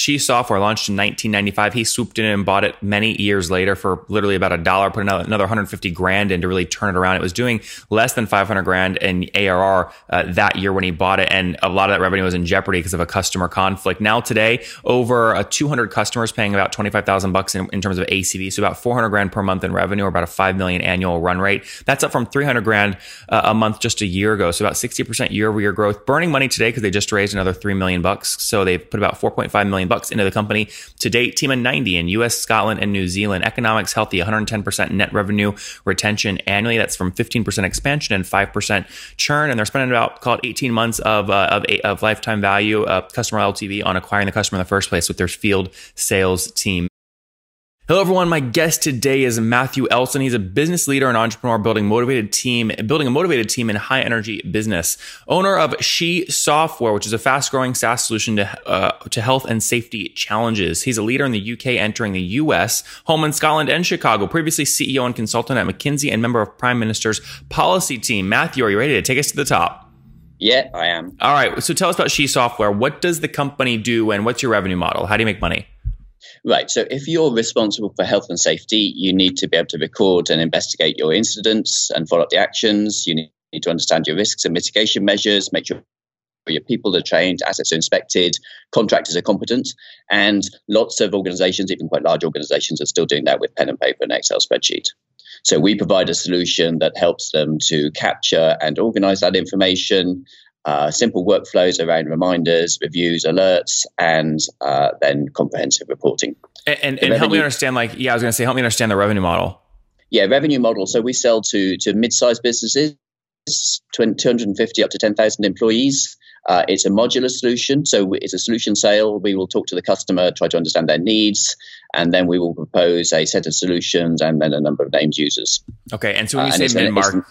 She Software launched in 1995. He swooped in and bought it many years later for literally about a dollar, put another, another 150 grand in to really turn it around. It was doing less than 500 grand in ARR uh, that year when he bought it. And a lot of that revenue was in jeopardy because of a customer conflict. Now today, over uh, 200 customers paying about 25,000 bucks in, in terms of ACV. So about 400 grand per month in revenue or about a 5 million annual run rate. That's up from 300 grand uh, a month just a year ago. So about 60% year over year growth. Burning money today because they just raised another 3 million bucks. So they've put about 4.5 million bucks into the company to date. Team of 90 in US, Scotland, and New Zealand. Economics healthy, 110% net revenue retention annually. That's from 15% expansion and 5% churn. And they're spending about, call it 18 months of, uh, of, of lifetime value, uh, customer LTV on acquiring the customer in the first place with their field sales team. Hello, everyone. My guest today is Matthew Elson. He's a business leader and entrepreneur building motivated team, building a motivated team in high energy business. Owner of She Software, which is a fast growing SaaS solution to, uh, to health and safety challenges. He's a leader in the UK, entering the US, home in Scotland and Chicago. Previously CEO and consultant at McKinsey and member of Prime Minister's policy team. Matthew, are you ready to take us to the top? Yeah, I am. All right. So tell us about She Software. What does the company do and what's your revenue model? How do you make money? Right. So if you're responsible for health and safety, you need to be able to record and investigate your incidents and follow up the actions. You need to understand your risks and mitigation measures, make sure your people are trained, assets are inspected, contractors are competent. And lots of organizations, even quite large organizations, are still doing that with pen and paper and Excel spreadsheet. So we provide a solution that helps them to capture and organize that information, uh, simple workflows around reminders, reviews, alerts, and uh, then comprehensive reporting. And, and, and help me understand, like, yeah, I was going to say, help me understand the revenue model. Yeah, revenue model. So we sell to to mid-sized businesses, 250 up to 10,000 employees. Uh, it's a modular solution, so it's a solution sale. We will talk to the customer, try to understand their needs, and then we will propose a set of solutions and then a number of named users. Okay, and so when you uh, say mid market,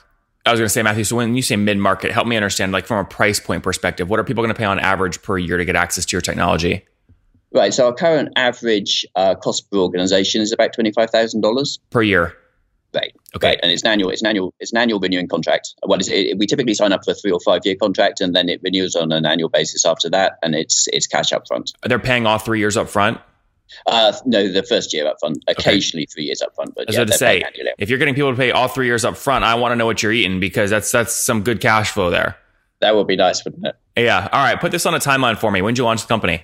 I was going to say, Matthew, so when you say mid market, help me understand, like from a price point perspective, what are people going to pay on average per year to get access to your technology? Right. So our current average uh, cost per organization is about twenty five thousand dollars per year. Right. Okay. Right. And it's an annual. It's an annual. It's an annual renewing contract. Well, it, we typically sign up for a three or five year contract, and then it renews on an annual basis after that, and it's it's cash up front. They're paying all three years up front. Uh, no, the first year up front. Occasionally okay. three years up front. But I was yeah, to say, if you're getting people to pay all three years up front, I want to know what you're eating because that's that's some good cash flow there. That would be nice, wouldn't it? Yeah. All right. Put this on a timeline for me. When did you launch the company?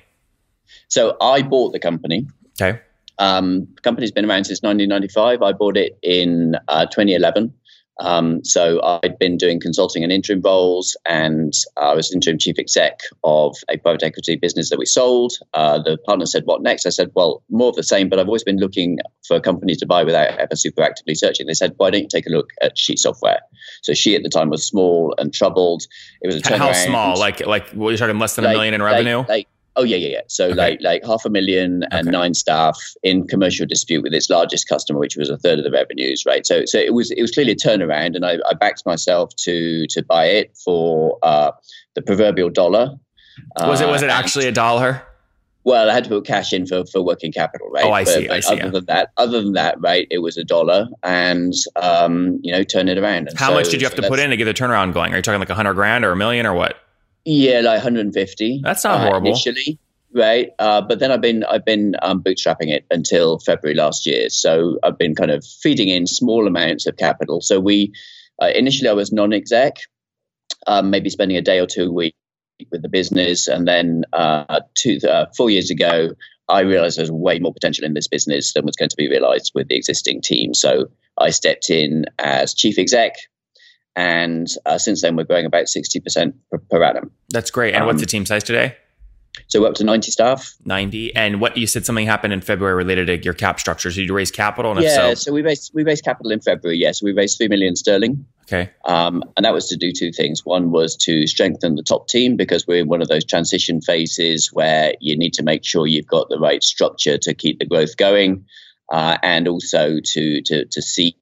So I bought the company. Okay. Um, the company's been around since 1995. I bought it in uh, 2011. Um, so I'd been doing consulting and interim roles, and I was interim chief exec of a private equity business that we sold. Uh, the partner said, "What next?" I said, "Well, more of the same, but I've always been looking for a company to buy without ever super actively searching." They said, "Why don't you take a look at She Software?" So She at the time was small and troubled. It was a turnaround. How small? Like like what you're talking less than a million in revenue? Oh yeah, yeah, yeah. So okay. like like half a million and okay. nine staff in commercial dispute with its largest customer, which was a third of the revenues, right? So so it was it was clearly a turnaround, and I, I backed myself to to buy it for uh, the proverbial dollar. Was it was it uh, actually a dollar? Well, I had to put cash in for, for working capital, right? Oh, I see. But, I see. Other yeah. than that, other than that, right, it was a dollar, and um, you know, turn it around. And How so, much did you have so to put in to get the turnaround going? Are you talking like a hundred grand or a million or what? Yeah, like 150. That's not uh, horrible. Initially, right? Uh, but then I've been I've been um, bootstrapping it until February last year. So I've been kind of feeding in small amounts of capital. So we uh, initially I was non-exec, um, maybe spending a day or two a week with the business, and then uh, two uh, four years ago. I realized there's way more potential in this business than was going to be realized with the existing team. So I stepped in as chief exec, and uh, since then we're growing about 60% per, per annum. That's great. And um, what's the team size today? So we're up to 90 staff. 90. And what you said something happened in February related to your cap structure. So you raise capital? And yeah, so, so we raised we raised capital in February. Yes, yeah, so we raised three million sterling. Okay. Um, and that was to do two things. One was to strengthen the top team because we're in one of those transition phases where you need to make sure you've got the right structure to keep the growth going, uh, and also to to to see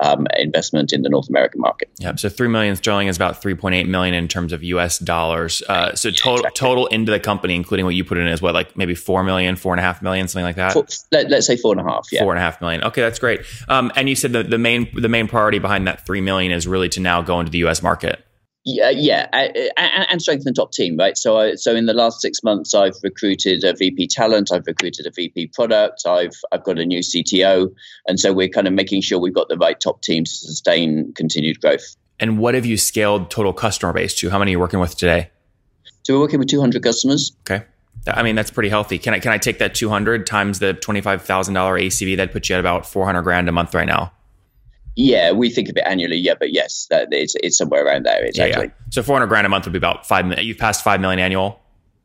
um, investment in the North American market. Yeah, so three million sterling is about three point eight million in terms of U.S. dollars. Uh, so total exactly. total into the company, including what you put in, is what like maybe four million, four and a half million, something like that. Four, let, us say four and a half. Yeah, four and a half million. Okay, that's great. Um, and you said that the main the main priority behind that three million is really to now go into the U.S. market. Yeah, yeah, and, and strengthen the top team, right? So, I, so in the last six months, I've recruited a VP talent, I've recruited a VP product, I've I've got a new CTO, and so we're kind of making sure we've got the right top team to sustain continued growth. And what have you scaled total customer base to? How many are you working with today? So we're working with 200 customers. Okay. I mean, that's pretty healthy. Can I can I take that 200 times the $25,000 ACV that puts you at about 400 grand a month right now? Yeah, we think of it annually. Yeah, but yes, that it's it's somewhere around there exactly. Yeah, yeah. So 400 grand a month would be about 5 million. You've passed 5 million annual.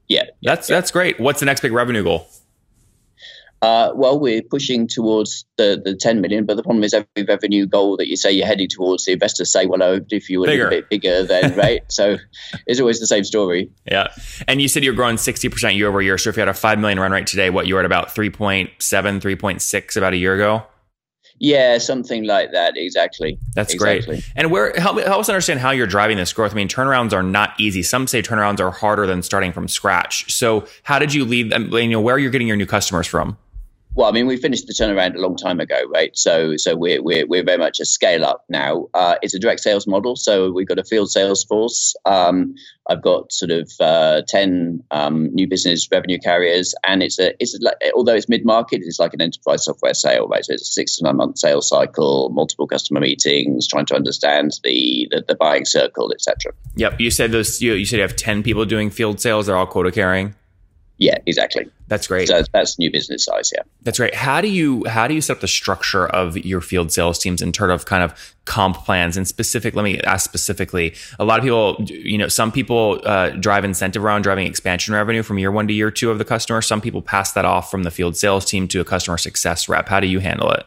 Yeah. That's yeah. that's great. What's the next big revenue goal? Uh, well, we're pushing towards the, the 10 million, but the problem is every revenue goal that you say you're heading towards, the investors say, well, oh, if you were bigger. a bit bigger, then, right? so it's always the same story. Yeah. And you said you're growing 60% year over year. So if you had a 5 million run rate today, what, you were at about 3.7, 3.6 about a year ago? Yeah, something like that. Exactly. That's exactly. great. And where help, help us understand how you're driving this growth. I mean, turnarounds are not easy. Some say turnarounds are harder than starting from scratch. So, how did you lead? Um, you know, where are you getting your new customers from? Well, I mean, we finished the turnaround a long time ago, right? So, so we're we're, we're very much a scale up now. Uh, it's a direct sales model, so we've got a field sales force. Um, I've got sort of uh, ten um, new business revenue carriers, and it's a it's like, although it's mid market, it's like an enterprise software sale, right? So it's a six to nine month sales cycle, multiple customer meetings, trying to understand the the, the buying circle, etc. Yep, you said those. You, you said you have ten people doing field sales. They're all quota carrying. Yeah, exactly. That's great. So that's new business size. Yeah, that's great. How do you how do you set up the structure of your field sales teams in terms of kind of comp plans and specific? Let me ask specifically. A lot of people, you know, some people uh, drive incentive around driving expansion revenue from year one to year two of the customer. Some people pass that off from the field sales team to a customer success rep. How do you handle it?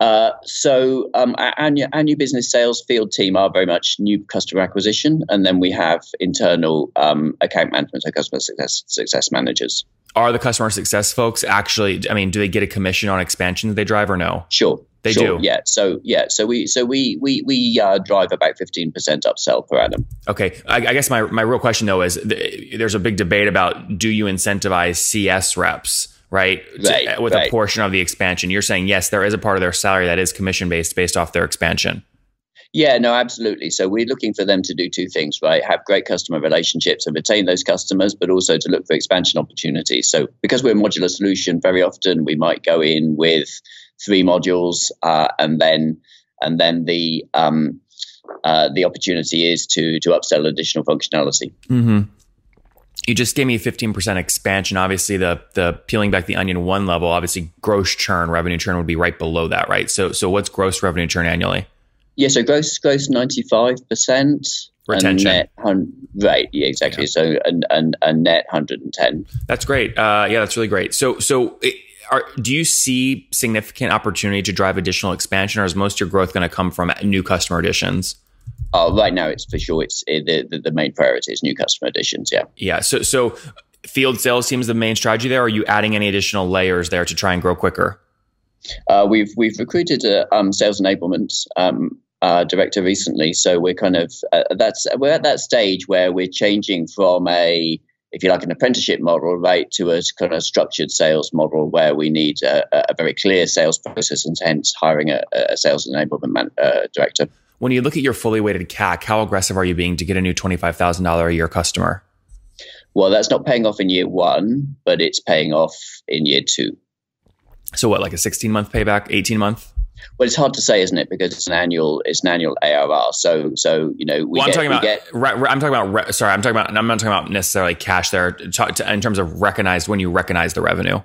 Uh, so um, our, new, our, new, business sales field team are very much new customer acquisition, and then we have internal um, account management, so customer success success managers. Are the customer success folks actually? I mean, do they get a commission on expansion they drive, or no? Sure, they sure, do. Yeah. So yeah. So we so we we we uh, drive about fifteen percent upsell per annum. Okay. I, I, guess my my real question though is th- there's a big debate about do you incentivize CS reps? Right? right to, with right. a portion of the expansion. You're saying yes, there is a part of their salary that is commission based based off their expansion. Yeah, no, absolutely. So we're looking for them to do two things, right? Have great customer relationships and retain those customers, but also to look for expansion opportunities. So because we're a modular solution, very often we might go in with three modules, uh, and then and then the um, uh, the opportunity is to to upsell additional functionality. Mm-hmm you just gave me a 15% expansion. Obviously, the the peeling back the onion one level, obviously gross churn, revenue churn would be right below that, right? So so what's gross revenue churn annually? Yeah, so gross gross 95%. Retention. Net, right, yeah, exactly. Yeah. So and, and and net 110. That's great. Uh, yeah, that's really great. So so it, are, do you see significant opportunity to drive additional expansion, or is most of your growth going to come from new customer additions? Uh, right now, it's for sure. It's it, the, the main priority is new customer additions. Yeah. Yeah. So so field sales seems the main strategy there. Are you adding any additional layers there to try and grow quicker? Uh, we've we've recruited a um, sales enablement um, uh, director recently, so we're kind of uh, that's we're at that stage where we're changing from a if you like an apprenticeship model, right, to a kind of structured sales model where we need a, a very clear sales process and hence hiring a, a sales enablement man, uh, director. When you look at your fully weighted CAC, how aggressive are you being to get a new $25,000 a year customer? Well, that's not paying off in year one, but it's paying off in year two. So what, like a 16 month payback, 18 month? Well, it's hard to say, isn't it? Because it's an annual, it's an annual ARR. So, so you know, we well, I'm get, talking about. Get, I'm talking about. Sorry, I'm talking about. I'm not talking about necessarily cash there. Talk to, in terms of recognized when you recognize the revenue.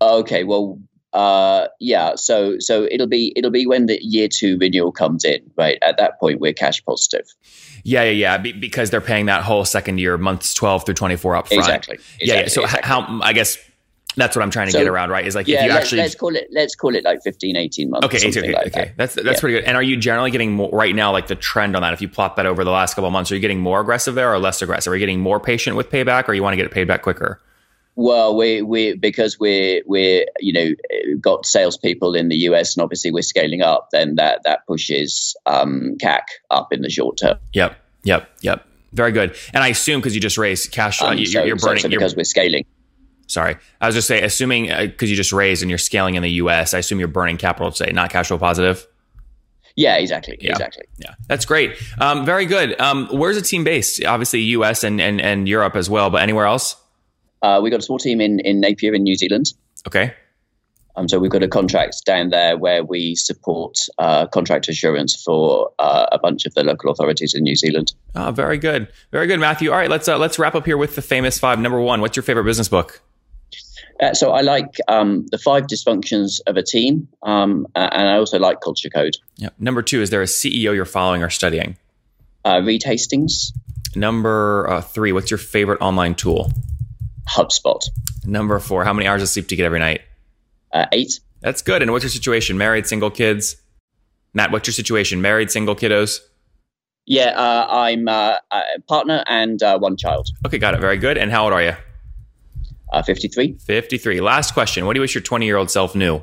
Okay, well, uh, yeah, so so it'll be it'll be when the year two renewal comes in, right? At that point, we're cash positive. Yeah, yeah, yeah. Be, because they're paying that whole second year, months twelve through twenty four up front. Exactly. exactly yeah, yeah. So exactly. how I guess that's what I'm trying to so, get around, right? Is like yeah, if you let's, actually let's call it let's call it like 15, 18 months. Okay, 18, okay, like okay. That. That's that's yeah. pretty good. And are you generally getting more right now, like the trend on that? If you plot that over the last couple of months, are you getting more aggressive there or less aggressive? Are you getting more patient with payback, or you want to get it paid back quicker? Well, we we because we're we're you know got salespeople in the US and obviously we're scaling up, then that that pushes um, CAC up in the short term. Yep, yep, yep. Very good. And I assume because you just raised cash, uh, um, you're, so, you're burning so, so because we're scaling. Sorry, I was just saying, assuming because uh, you just raised and you're scaling in the US, I assume you're burning capital today, not cash flow positive. Yeah, exactly. Yeah. Exactly. Yeah, that's great. Um, very good. Um, where's the team based? Obviously, U.S. and, and, and Europe as well, but anywhere else? Uh, we got a small team in, in Napier in New Zealand. Okay. Um, so we've got a contract down there where we support uh, contract assurance for uh, a bunch of the local authorities in New Zealand. Oh, very good, very good, Matthew. All right, let's uh, let's wrap up here with the famous five. Number one, what's your favorite business book? Uh, so I like um, the five dysfunctions of a team, um, and I also like Culture Code. Yeah. Number two, is there a CEO you're following or studying? Uh, Reed Hastings. Number uh, three, what's your favorite online tool? HubSpot. Number four, how many hours of sleep do you get every night? Uh, eight. That's good. And what's your situation? Married, single, kids? Matt, what's your situation? Married, single, kiddos? Yeah, uh, I'm uh, a partner and uh, one child. Okay, got it. Very good. And how old are you? Uh, 53. 53. Last question. What do you wish your 20 year old self knew?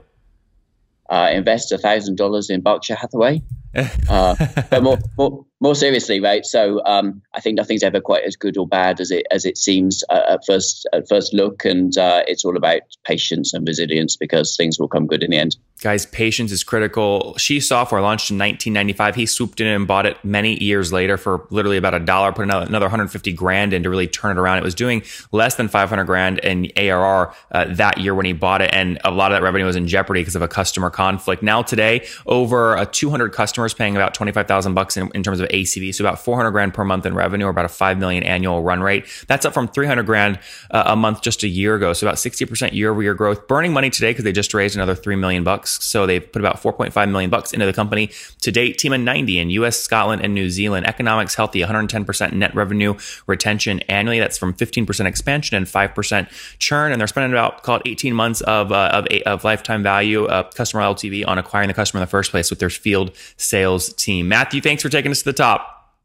Uh, invest $1,000 in Berkshire Hathaway. Uh, but more, more, more seriously, right? So um, I think nothing's ever quite as good or bad as it as it seems uh, at first at first look, and uh, it's all about patience and resilience because things will come good in the end. Guys, patience is critical. She Software launched in 1995. He swooped in and bought it many years later for literally about a dollar, put another, another 150 grand in to really turn it around. It was doing less than 500 grand in ARR uh, that year when he bought it, and a lot of that revenue was in jeopardy because of a customer conflict. Now today, over uh, 200 customers paying about 25,000 bucks in, in terms of ACV, so about 400 grand per month in revenue, or about a 5 million annual run rate. That's up from 300 grand uh, a month just a year ago. So about 60% year over year growth. Burning money today because they just raised another 3 million bucks. So they've put about 4.5 million bucks into the company to date. Team of 90 in US, Scotland, and New Zealand. Economics healthy, 110% net revenue retention annually. That's from 15% expansion and 5% churn. And they're spending about, call it 18 months of, uh, of, of lifetime value, uh, customer LTV on acquiring the customer in the first place with their field sales team. Matthew, thanks for taking us to the top.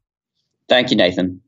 Thank you, Nathan.